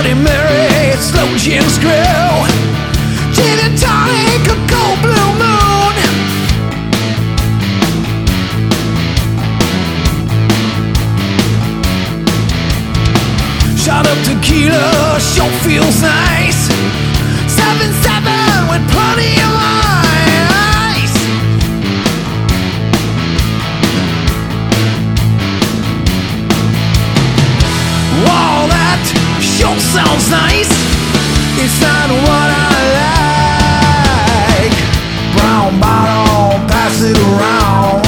Bloody Mary, slow gin screw. Gin and tonic, a cold blue moon. Shot up tequila, sure feels nice. Seven seven with plenty of ice. Sure sounds nice. It's not what I like. Brown bottle, pass it around.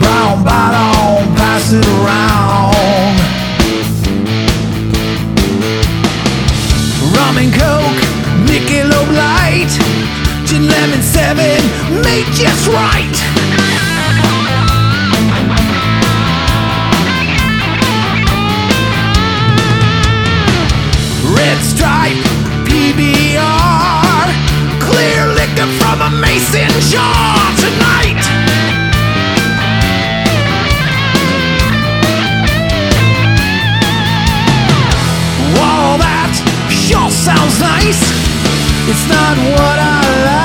Brown bottle, pass it around. Rum and Coke, Michelob Light, gin lemon seven, made just right. Mason jar tonight. All that sure sounds nice. It's not what I like.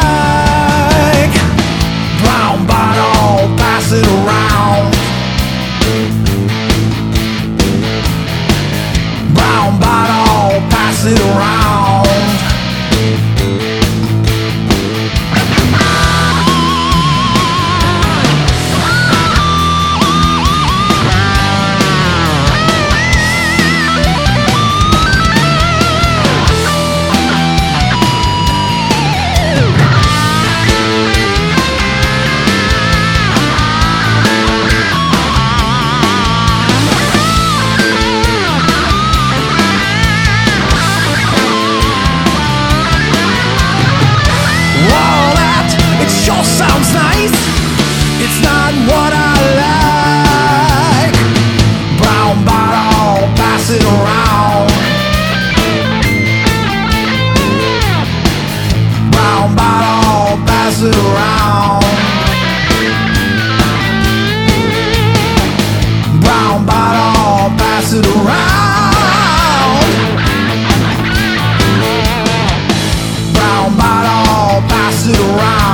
around.